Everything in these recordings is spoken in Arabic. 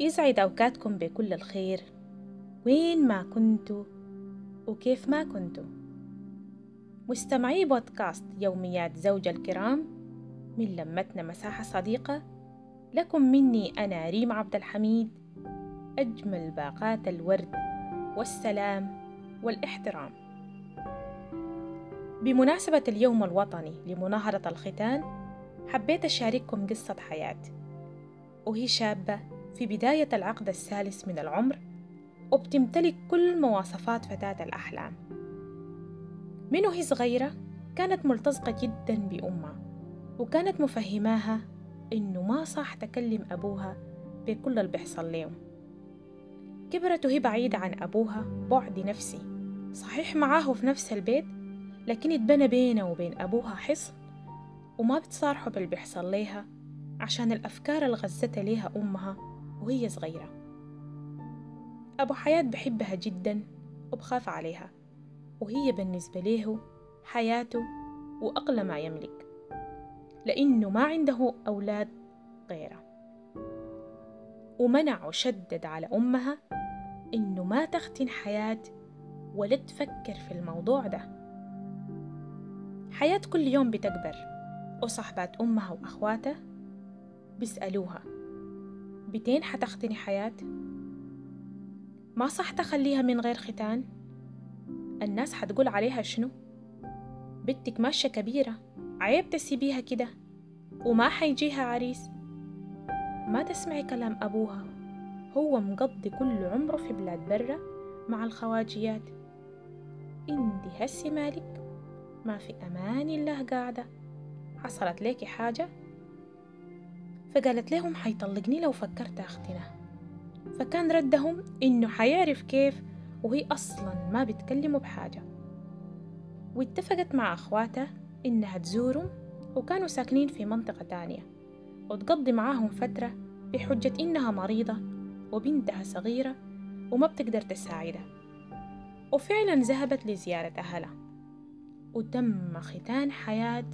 يسعد أوقاتكم بكل الخير. وين ما كنتوا وكيف ما كنتوا. مستمعي بودكاست يوميات زوجة الكرام من لمتنا مساحة صديقة لكم مني أنا ريم عبد الحميد أجمل باقات الورد والسلام والإحترام. بمناسبة اليوم الوطني لمناهضة الختان حبيت أشارككم قصة حياة وهي شابة في بداية العقد الثالث من العمر وبتمتلك كل مواصفات فتاة الأحلام. من وهي صغيرة كانت ملتصقة جدا بأمها وكانت مفهماها إنه ما صح تكلم أبوها بكل اللي بيحصل لهم كبرت وهي بعيدة عن أبوها بعد نفسي. صحيح معاه في نفس البيت لكن اتبنى بينه وبين أبوها حصن وما بتصارحوا باللي بيحصل ليها عشان الأفكار اللي غزتها ليها أمها وهي صغيرة. أبو حياة بحبها جدا وبخاف عليها وهي بالنسبة له حياته وأغلى ما يملك لأنه ما عنده أولاد غيره. ومنع وشدد على أمها إنه ما تختن حياة ولا تفكر في الموضوع ده. حياة كل يوم بتكبر وصحبات أمها وأخواتها بيسألوها بتين حتختني حياة؟ ما صح تخليها من غير ختان؟ الناس حتقول عليها شنو؟ بنتك ماشية كبيرة عيب تسيبيها كده وما حيجيها عريس ما تسمعي كلام أبوها هو مقضي كل عمره في بلاد برا مع الخواجيات انتي هسي مالك ما في أمان الله قاعدة حصلت ليكي حاجة فقالت لهم حيطلقني لو فكرت أختنه فكان ردهم إنه حيعرف كيف وهي أصلا ما بتكلمه بحاجة. واتفقت مع أخواتها إنها تزورهم وكانوا ساكنين في منطقة تانية. وتقضي معاهم فترة بحجة إنها مريضة وبنتها صغيرة وما بتقدر تساعدها وفعلا ذهبت لزيارة أهلها. وتم ختان حياة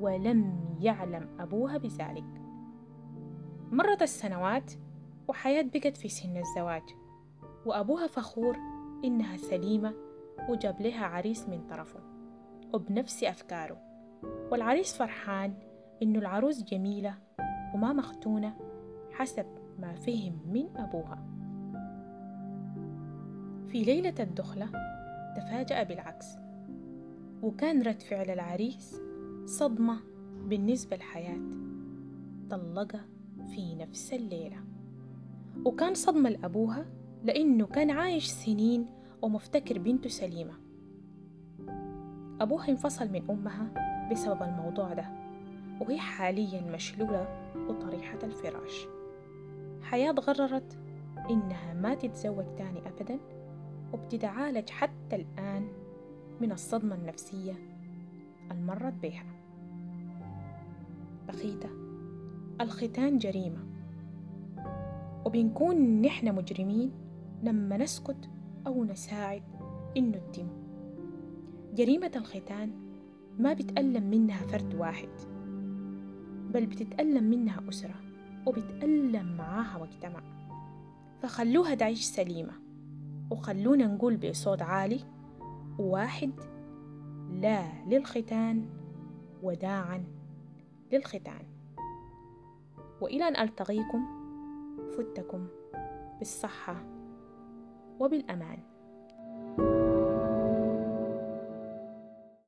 ولم يعلم أبوها بذلك. مرت السنوات وحياة بقت في سن الزواج وأبوها فخور إنها سليمة وجاب لها عريس من طرفه وبنفس أفكاره والعريس فرحان إنه العروس جميلة وما مختونة حسب ما فهم من أبوها. في ليلة الدخلة تفاجأ بالعكس وكان رد فعل العريس صدمة بالنسبة لحياة طلقها في نفس الليلة. وكان صدمة لأبوها لأنه كان عايش سنين ومفتكر بنته سليمة. أبوها انفصل من أمها بسبب الموضوع ده وهي حاليا مشلولة وطريحة الفراش. حياة قررت إنها ما تتزوج تاني أبدا وبتتعالج حتى الآن من الصدمة النفسية المرت بها. بخيتة. الختان جريمة. وبنكون نحن مجرمين لما نسكت أو نساعد إنه تتم. جريمة الختان ما بتألم منها فرد واحد بل بتتألم منها أسرة وبتألم معاها مجتمع. فخلوها تعيش سليمة وخلونا نقول بصوت عالي واحد لا للختان وداعا للختان. وإلى أن ألتقيكم فتكم بالصحة وبالأمان.